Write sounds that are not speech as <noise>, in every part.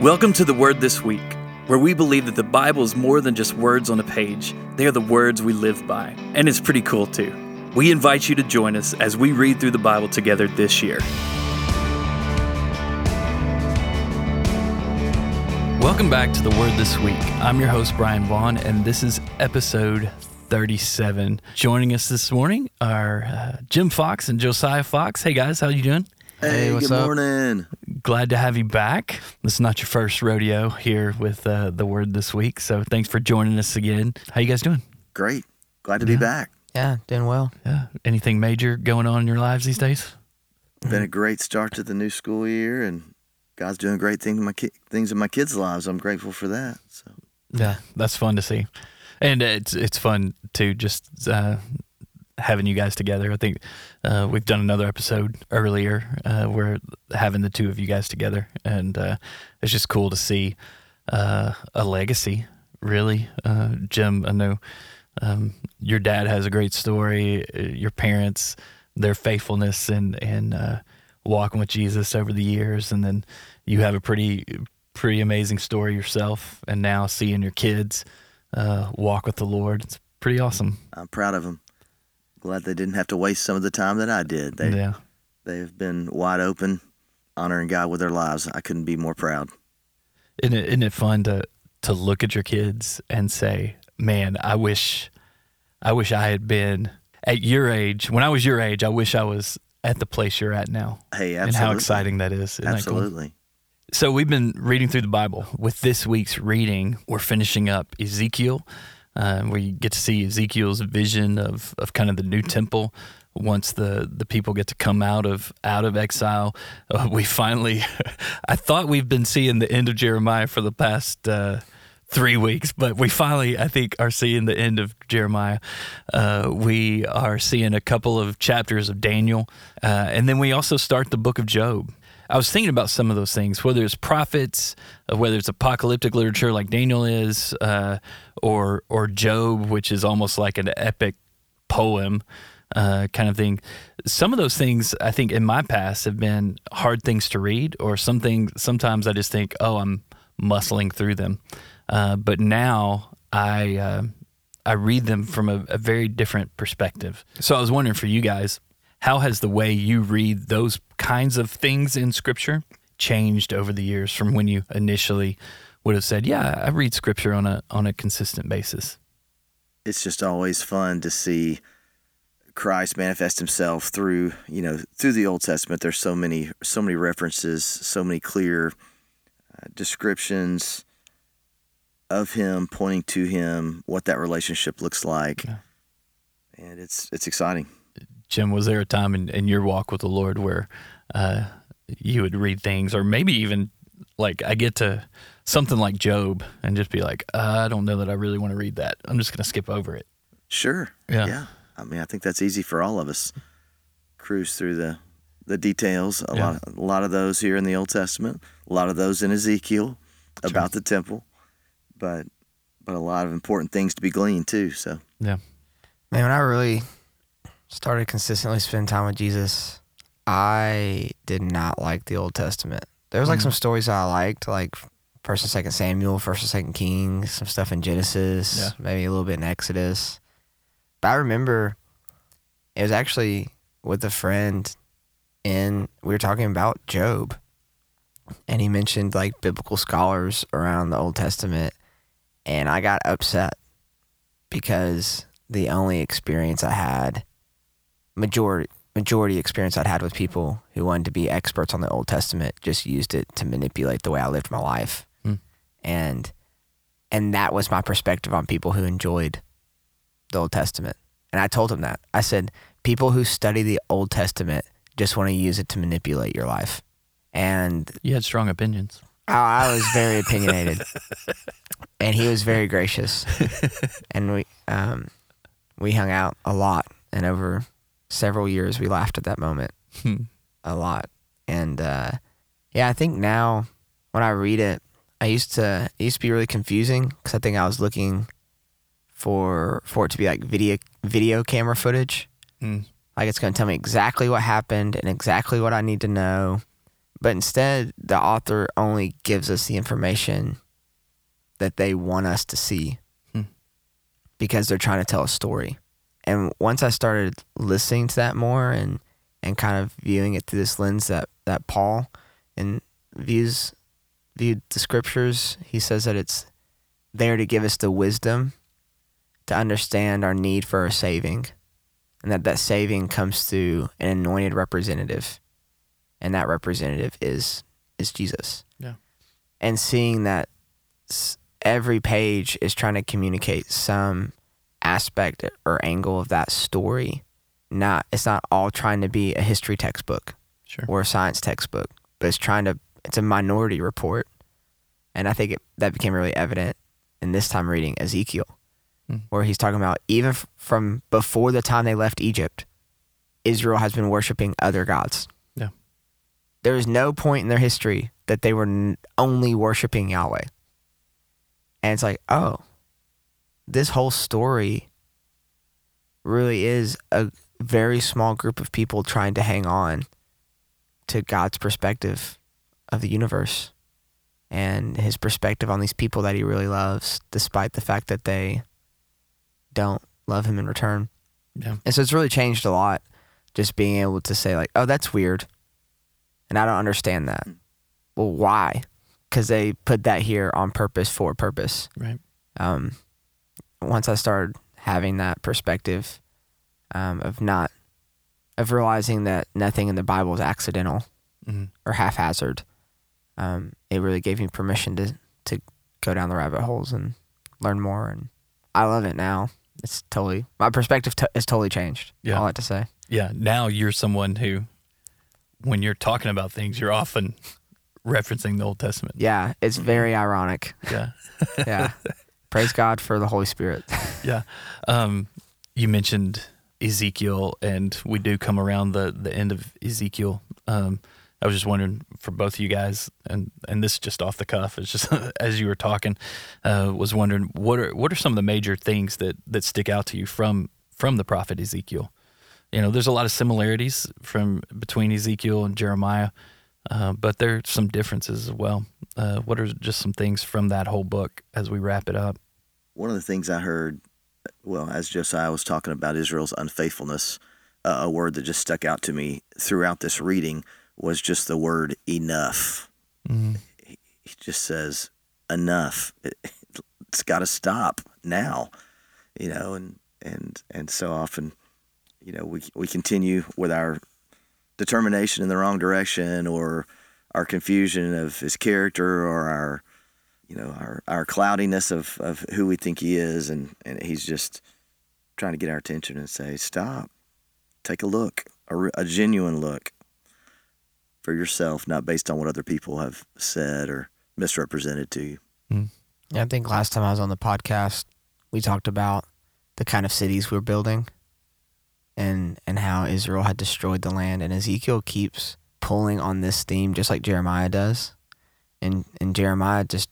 Welcome to the Word This Week, where we believe that the Bible is more than just words on a page. They are the words we live by, and it's pretty cool too. We invite you to join us as we read through the Bible together this year. Welcome back to the Word This Week. I'm your host, Bryan Vaughn, and this is episode 37. Joining us this morning are uh, Jim Fox and Josiah Fox. Hey guys, how you doing? Hey, what's good up? morning. Glad to have you back. This is not your first rodeo here with uh, the Word This Week, so thanks for joining us again. How you guys doing? Great. Glad to be back. Yeah, doing well. Yeah. Anything major going on in your lives these days? Been a great start to the new school year, and God's doing great things in my ki- things in my kids' lives. I'm grateful for that. So Yeah, that's fun to see, and it's it's fun to just uh, having you guys together. I think uh, we've done another episode earlier uh, where having the two of you guys together, and uh, it's just cool to see uh, a legacy. Really, uh, Jim, I know um, your dad has a great story. uh, Your parents, their faithfulness and and walking with Jesus over the years, and then you have a pretty pretty amazing story yourself, and now seeing your kids walk with the Lord, it's pretty awesome. I'm proud of them. Glad they didn't have to waste some of the time that I did. They yeah, they have been wide open, honoring God with their lives. I couldn't be more proud. isn't it, isn't it fun to to look at your kids and say, "Man, I wish, I wish I had been at your age. When I was your age, I wish I was at the place you're at now." Hey, And how exciting that is! Isn't that cool? absolutely. So we've been reading through the Bible. With this week's reading, we're finishing up Ezekiel, uh, where you get to see Ezekiel's vision of, of kind of the new temple. Once the, the people get to come out of out of exile, uh, we finally. <laughs> I thought we've been seeing the end of Jeremiah for the past uh, three weeks, but we finally, I think, are seeing the end of Jeremiah. Uh, we are seeing a couple of chapters of Daniel, uh, and then we also start the book of Job. I was thinking about some of those things, whether it's prophets, uh, whether it's apocalyptic literature like Daniel is, uh, or or Job, which is almost like an epic poem uh, kind of thing. Some of those things I think in my past have been hard things to read, or something. Sometimes I just think, oh, I'm muscling through them, uh, but now I. Uh, I read them from a, a very different perspective. So I was wondering for you guys, how has the way you read those kinds of things in Scripture changed over the years from when you initially would have said, "Yeah, I read Scripture on a on a consistent basis." It's just always fun to see Christ manifest Himself through you know through the Old Testament. There's so many so many references, so many clear uh, descriptions of Him, pointing to Him, what that relationship looks like, Yeah. and it's it's exciting. Jim, was there a time in, in your walk with the Lord where uh, you would read things, or maybe even like I get to something like Job and just be like, uh, I don't know that I really want to read that. I'm just going to skip over it. Sure. Yeah. Yeah. I mean, I think that's easy for all of us. Cruise through the the details. A Yeah. lot a lot of those here in the Old Testament. A lot of those in Ezekiel about the temple. But but a lot of important things to be gleaned too. So yeah, Man, when I really started consistently spending time with Jesus, I did not like the Old Testament. There was like Mhm. some stories that I liked, like First and Second Samuel, First and Second Kings, some stuff in Genesis, Yeah. maybe a little bit in Exodus. But I remember it was actually with a friend, and we were talking about Job, and he mentioned like biblical scholars around the Old Testament, and I got upset because the only experience I had, majority majority experience I'd had with people who wanted to be experts on the Old Testament, just used it to manipulate the way I lived my life, Hmm. and and that was my perspective on people who enjoyed the Old Testament. And I told him that I said people who study the Old Testament just want to use it to manipulate your life, and You had strong opinions. I I was very opinionated, <laughs> and he was very gracious, and we um, we hung out a lot, and over several years we laughed at that moment Hmm. a lot, and uh, yeah, I think now when I read it, I used to it used to be really confusing because I think I was looking for for it to be like video video camera footage, Hmm. like it's going to tell me exactly what happened and exactly what I need to know. But instead, the author only gives us the information that they want us to see Hmm. because they're trying to tell a story. And once I started listening to that more and and kind of viewing it through this lens that that Paul and views viewed the scriptures, he says that it's there to give us the wisdom to understand our need for a saving and that that saving comes through an anointed representative and that representative is is Jesus. Yeah. And seeing that every page is trying to communicate some aspect or angle of that story. Not it's not all trying to be a history textbook Sure. or a science textbook, but it's trying to it's a minority report. And I think it, that became really evident in this time reading Ezekiel, Hmm. where he's talking about even f- from before the time they left Egypt, Israel has been worshiping other gods. Yeah. There is no point in their history that they were n- only worshiping Yahweh. And it's like, oh, this whole story really is a very small group of people trying to hang on to God's perspective of the universe and his perspective on these people that he really loves, despite the fact that they don't love him in return. Yeah. And so it's really changed a lot just being able to say, like, oh, that's weird. And I don't understand that. Well, why? Because they put that here on purpose for a purpose Right. um, once I started having that perspective um, of not of realizing that nothing in the Bible is accidental hmm or haphazard, um, it really gave me permission to to go down the rabbit holes and learn more. And I love it now. It's totally my perspective t- has totally changed. Yeah. all I have to say. Yeah. Now you're someone who, when you're talking about things, you're often <laughs> referencing the Old Testament. Yeah, it's very ironic. Yeah. Yeah, <laughs> praise God for the Holy Spirit. <laughs> Yeah. Um, you mentioned Ezekiel, and we do come around the, the end of Ezekiel. Um, I was just wondering for both of you guys, and, and this is just off the cuff. It's just <laughs> as you were talking, uh, was wondering what are what are some of the major things that that stick out to you from from the prophet Ezekiel? You know, there's a lot of similarities from between Ezekiel and Jeremiah, uh, but there are some differences as well. Uh, what are just some things from that whole book as we wrap it up? One of the things I heard, well, as Josiah was talking about Israel's unfaithfulness, uh, a word that just stuck out to me throughout this reading was just the word enough. Mm-hmm. He just says, enough. It, <laughs> it's got to stop now, you know, and, and, and so often, you know, we, we continue with our determination in the wrong direction or our confusion of his character or our you know our our cloudiness of, of who we think he is and, and he's just trying to get our attention and say stop. Take a look a, a genuine look for yourself not based on what other people have said or misrepresented to you. Hmm. Yeah, I think last time I was on the podcast, we talked about the kind of cities we're building and and how Israel had destroyed the land and Ezekiel keeps pulling on this theme just like Jeremiah does. And and Jeremiah just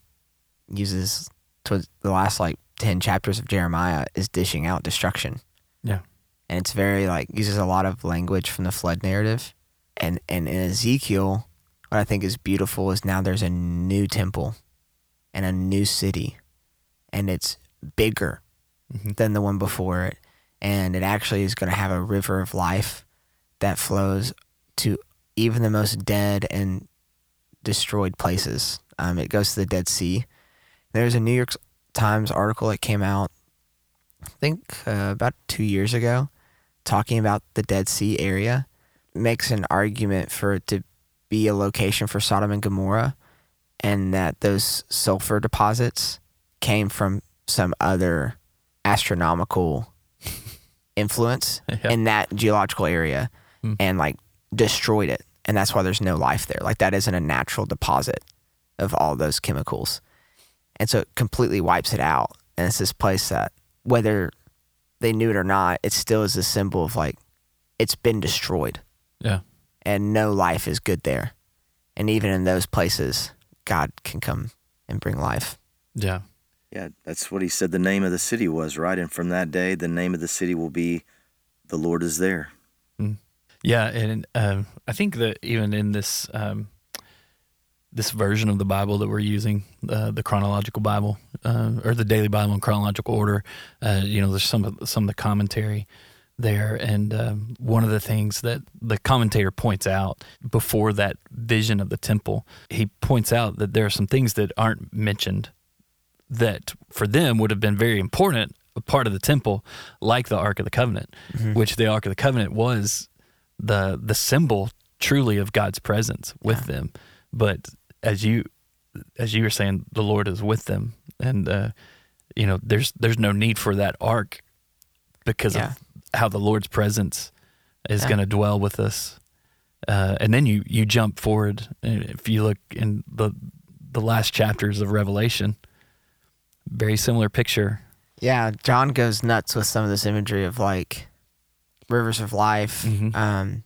uses to the last like 10 chapters of Jeremiah is dishing out destruction. Yeah. And it's very like uses a lot of language from the flood narrative. And and in Ezekiel what I think is beautiful is now there's a new temple and a new city and it's bigger Mhm. than the one before it and it actually is going to have a river of life that flows to even the most dead and destroyed places um, it goes to the dead sea there's a new york times article that came out i think uh, about two years ago talking about the dead sea area makes an argument for it to be a location for sodom and gomorrah and that those sulfur deposits came from some other astronomical <laughs> influence Yeah. in that geological area Hmm. and like destroyed it. And that's why there's no life there. Like that isn't a natural deposit of all those chemicals. And so it completely wipes it out. And it's this place that whether they knew it or not, it still is a symbol of like it's been destroyed Yeah. and no life is good there. And even in those places, God can come and bring life. Yeah. yeah that's what he said the name of the city was right and from that day the name of the city will be the lord is there Yeah, and um, I think that even in this um, this version of the Bible that we're using, uh, the chronological Bible uh, or the daily Bible in chronological order. Uh, you know, there's some of some of the commentary there, and um, one of the things that the commentator points out before that vision of the temple, he points out that there are some things that aren't mentioned that for them would have been very important a part of the temple, like the Ark of the Covenant, Mm-hmm. which the Ark of the Covenant was the the symbol truly of God's presence with them. But as you as you were saying, the Lord is with them, and uh, you know there's there's no need for that ark because Yeah. of how the Lord's presence is Yeah. going to dwell with us. Uh, and then you you jump forward. and If you look in the the last chapters of Revelation, very similar picture. Yeah, John goes nuts with some of this imagery of like rivers of life, Mhm. um,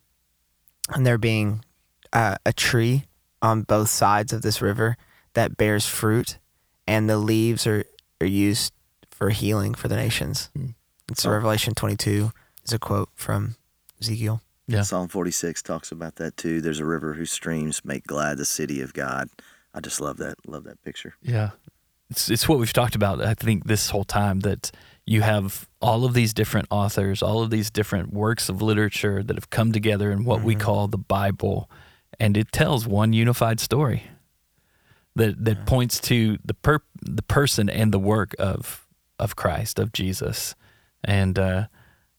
and there being uh, a tree on both sides of this river that bears fruit, and the leaves are, are used for healing for the nations. Mm. It's Oh. Revelation 22 is a quote from Ezekiel. Yeah. Psalm 46 talks about that too. There's a river whose streams make glad the city of God. I just love that. Love that picture. Yeah. It's it's what we've talked about I think this whole time that you have all of these different authors, all of these different works of literature that have come together in what we call the Bible and it tells one unified story that that points to the per, the person and the work of of Christ, of Jesus. And uh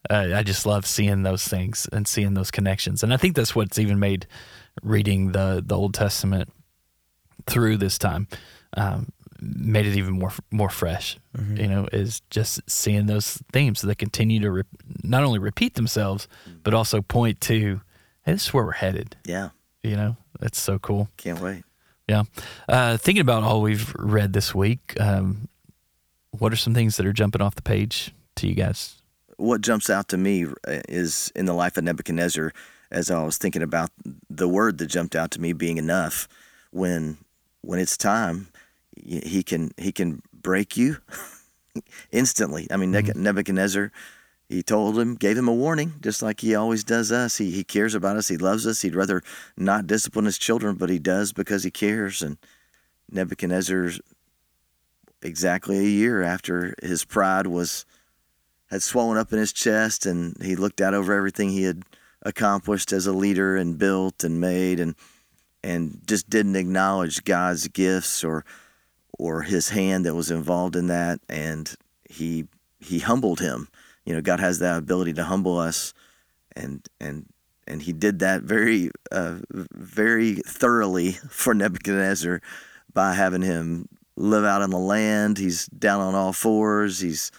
I I just love seeing those things and seeing those connections. And I think that's what's even made reading the the Old Testament through this time um, made it even more more fresh. You know, is just seeing those themes that continue to re- not only repeat themselves, but also point to, hey, this is where we're headed. Yeah. You know, that's so cool. Can't wait. Yeah. Uh, thinking about all we've read this week, um, what are some things that are jumping off the page to you guys? what jumps out to me uh, is in the life of Nebuchadnezzar, as I was thinking about the word that jumped out to me being enough. When when it's time, he can he can break you <laughs> instantly. I mean, Neb- Nebuchadnezzar, he told him, gave him a warning, just like he always does us. He he cares about us. He loves us. He'd rather not discipline his children, but he does because he cares. And Nebuchadnezzar, exactly a year after his pride was had swollen up in his chest and he looked out over everything he had accomplished as a leader and built and made and and just didn't acknowledge God's gifts or or his hand that was involved in that and he he humbled him you know God has that ability to humble us and and and he did that very uh, very thoroughly <laughs> for Nebuchadnezzar by having him live out in the land. He's down on all fours. He's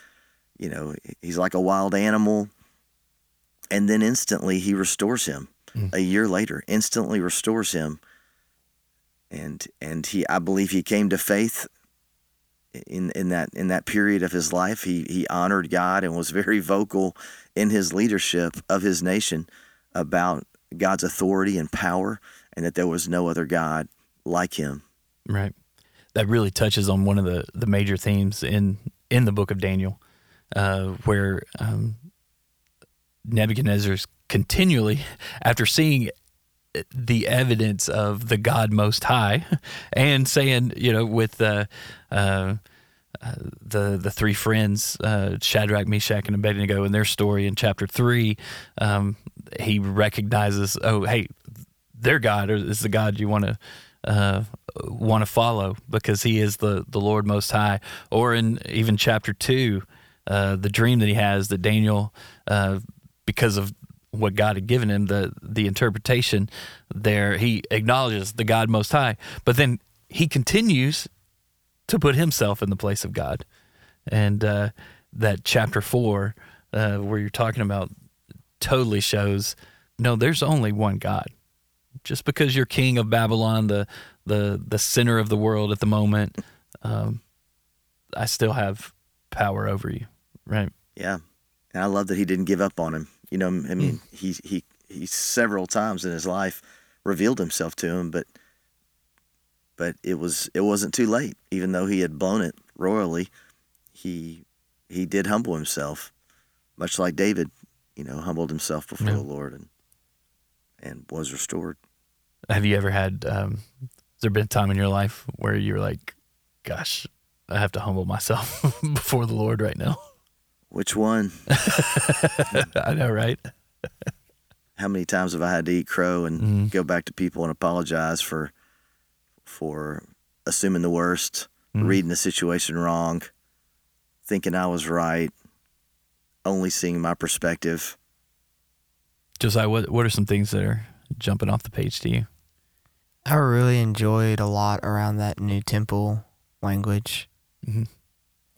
you know he's like a wild animal. And then instantly he restores him a year later instantly restores him. And and he i believe he came to faith in in that in that period of his life he he honored god and was very vocal in his leadership of his nation about god's authority and power and that there was no other god like him Right. That really touches on one of the, the major themes in, in the book of Daniel, uh, where um, Nebuchadnezzar's continually, <laughs> after seeing the evidence of the God Most High, <laughs> and saying, you know, with uh, uh, uh, the the three friends, uh, Shadrach, Meshach, and Abednego, and their story in chapter three, um, he recognizes, oh, hey, their God is the God you want to uh, want to follow because He is the the Lord Most High. Or in even chapter two, uh, the dream that he has that Daniel, uh, because of what God had given him, the the interpretation there, he acknowledges the God Most High, but then he continues to put himself in the place of God, and uh, that chapter four, uh, where you're talking about, totally shows no, there's only one God just because you're king of Babylon, the the the center of the world at the moment, um, I still have power over you, right? Yeah, and I love that he didn't give up on him. You know, I mean, he he he several times in his life revealed himself to him, but but it was it wasn't too late. Even though he had blown it royally, he he did humble himself, much like David. You know, humbled himself before Yeah. the Lord and and was restored. Have you ever had um, there been a time in your life where you're like, gosh, I have to humble myself <laughs> before the Lord right now? Which one? <laughs> I know, right? <laughs> How many times have I had to eat crow and Mhm. go back to people and apologize for for assuming the worst, Mhm. reading the situation wrong, thinking I was right, only seeing my perspective. Josiah, what what are some things that are jumping off the page to you? I really enjoyed a lot around that new temple language. Mhm.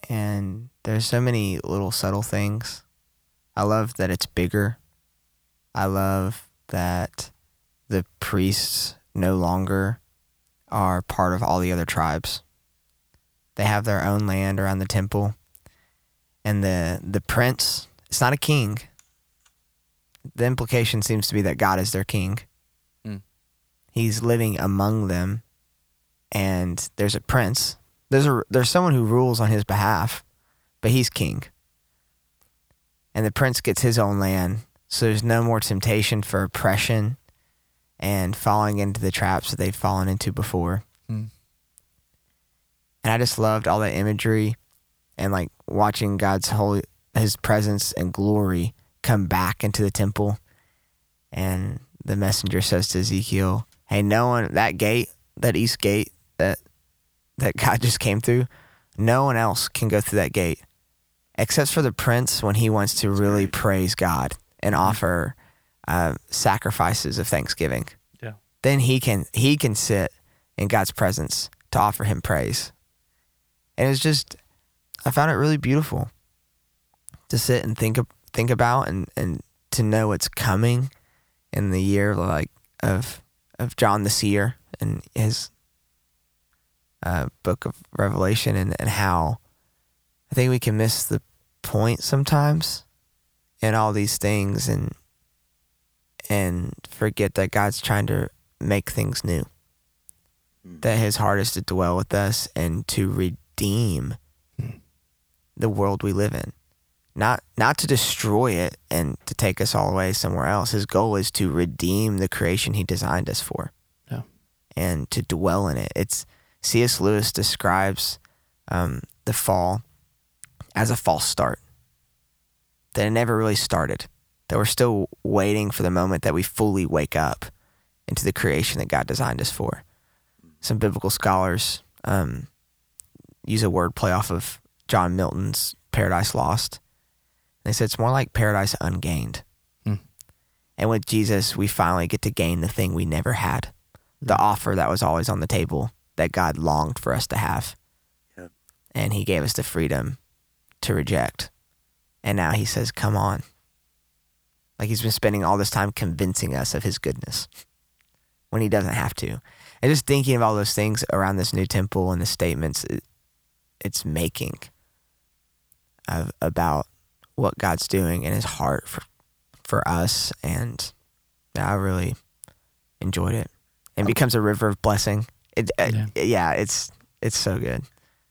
And there's so many little subtle things. I love that it's bigger. I love that the priests no longer are part of all the other tribes. They have their own land around the temple. And the the prince, it's not a king. The implication seems to be that God is their king hmm. he's living among them and there's a prince there's a there's someone who rules on his behalf but he's king. And the prince gets his own land so there's no more temptation for oppression and falling into the traps that they've fallen into before. Mm. and i just loved all that imagery and like watching god's holy his presence and glory come back into the temple. And the messenger says to ezekiel hey no one that gate that east gate that that god just came through no one else can go through that gate except for the prince when he wants to really praise god and offer uh, sacrifices of thanksgiving. Yeah. then he can he can sit in god's presence to offer him praise. And it's just i found it really beautiful to sit and think think about and, and to know what's coming in the year like of of John the Seer and his uh, book of Revelation and, and how I think we can miss the point sometimes in all these things and and forget that God's trying to make things new. That his heart is to dwell with us and to redeem the world we live in. Not not to destroy it and to take us all away somewhere else. His goal is to redeem the creation he designed us for. Yeah. And to dwell in it. It's C.S. Lewis describes um, the fall as a false start. That it never really started. That we're still waiting for the moment that we fully wake up into the creation that God designed us for. Some biblical scholars um, use a word play off of John Milton's Paradise Lost. They said it's more like paradise ungained. Hmm. And with Jesus, we finally get to gain the thing we never had the offer that was always on the table that God longed for us to have. Yep. And He gave us the freedom to reject. And now He says, Come on. Like He's been spending all this time convincing us of His goodness when He doesn't have to. And just thinking of all those things around this new temple and the statements it, it's making of, about what God's doing in His heart for for us, and I really enjoyed it. And um, becomes a river of blessing. It, uh, Yeah. yeah, it's it's so good.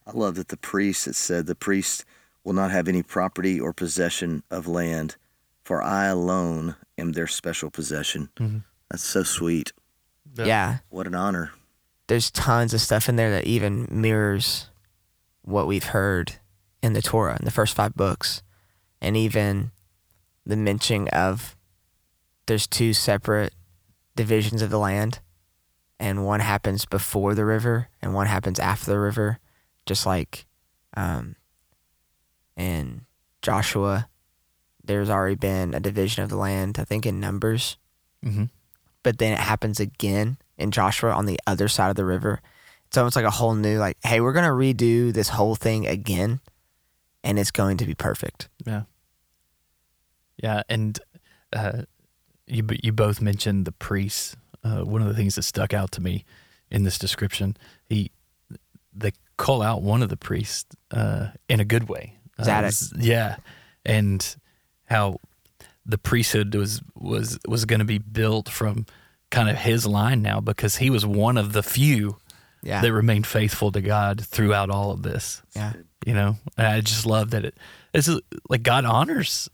I love that the priest, it said, the priest will not have any property or possession of land, for I alone am their special possession. Mhm. That's so sweet. Yeah. Yeah, What an honor. there's tons of stuff in there that even mirrors what we've heard in the Torah in the first five books, and even the mention of there's two separate divisions of the land, and one happens before the river and one happens after the river, just like um, in Joshua. There's already been a division of the land, I think in Numbers, hmm but then it happens again in Joshua on the other side of the river. It's almost like a whole new, like, hey, we're going to redo this whole thing again, and it's going to be perfect. Yeah. Yeah, and uh, you you both mentioned the priests. Uh, one of the things that stuck out to me in this description, he they call out one of the priests uh, in a good way. Uh, Zadok. s- yeah, and how the priesthood was was was going to be built from kind of his line now because he was one of the few Yeah. that remained faithful to God throughout all of this yeah. you know and i just love that it it's like god honors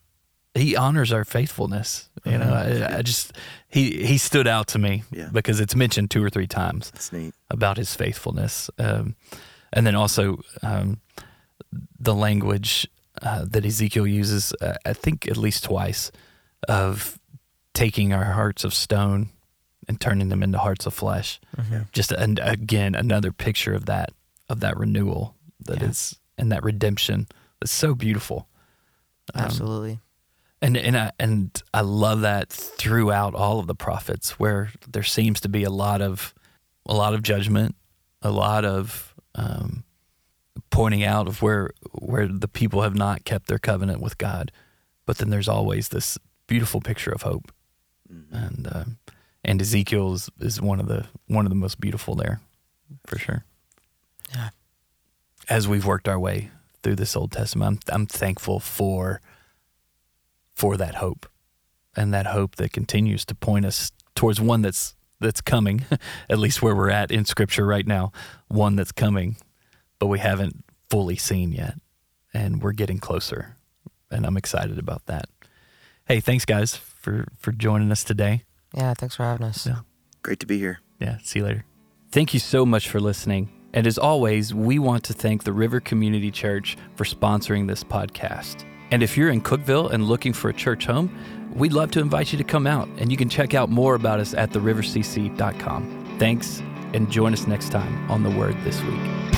he honors our faithfulness you know I, I just he he stood out to me Yeah. because it's mentioned two or three times about his faithfulness, um, and then also um, the language uh, that Ezekiel uses. Uh, I think at least twice of taking our hearts of stone and turning them into hearts of flesh. Mm-hmm. Just and again another picture of that of that renewal that is Yeah. and that redemption. It's so beautiful. Um, Absolutely. And and I, and I love that throughout all of the prophets, where there seems to be a lot of a lot of judgment, a lot of um, pointing out of where where the people have not kept their covenant with God, but then there's always this beautiful picture of hope, and um, and Ezekiel is, is one of the one of the most beautiful there, for sure. Yeah. As we've worked our way through this Old Testament, I'm I'm thankful for for that hope and that hope that continues to point us towards one that's that's coming <laughs> at least where we're at in scripture right now one that's coming but we haven't fully seen yet and we're getting closer and I'm excited about that hey thanks guys for for joining us today Yeah, thanks for having us. Yeah. Great to be here. yeah, see you later. Thank you so much for listening. And as always, we want to thank the River Community Church for sponsoring this podcast. And if you're in Cookeville and looking for a church home, we'd love to invite you to come out and you can check out more about us at therivercc.com. Thanks and join us next time on The Word This Week.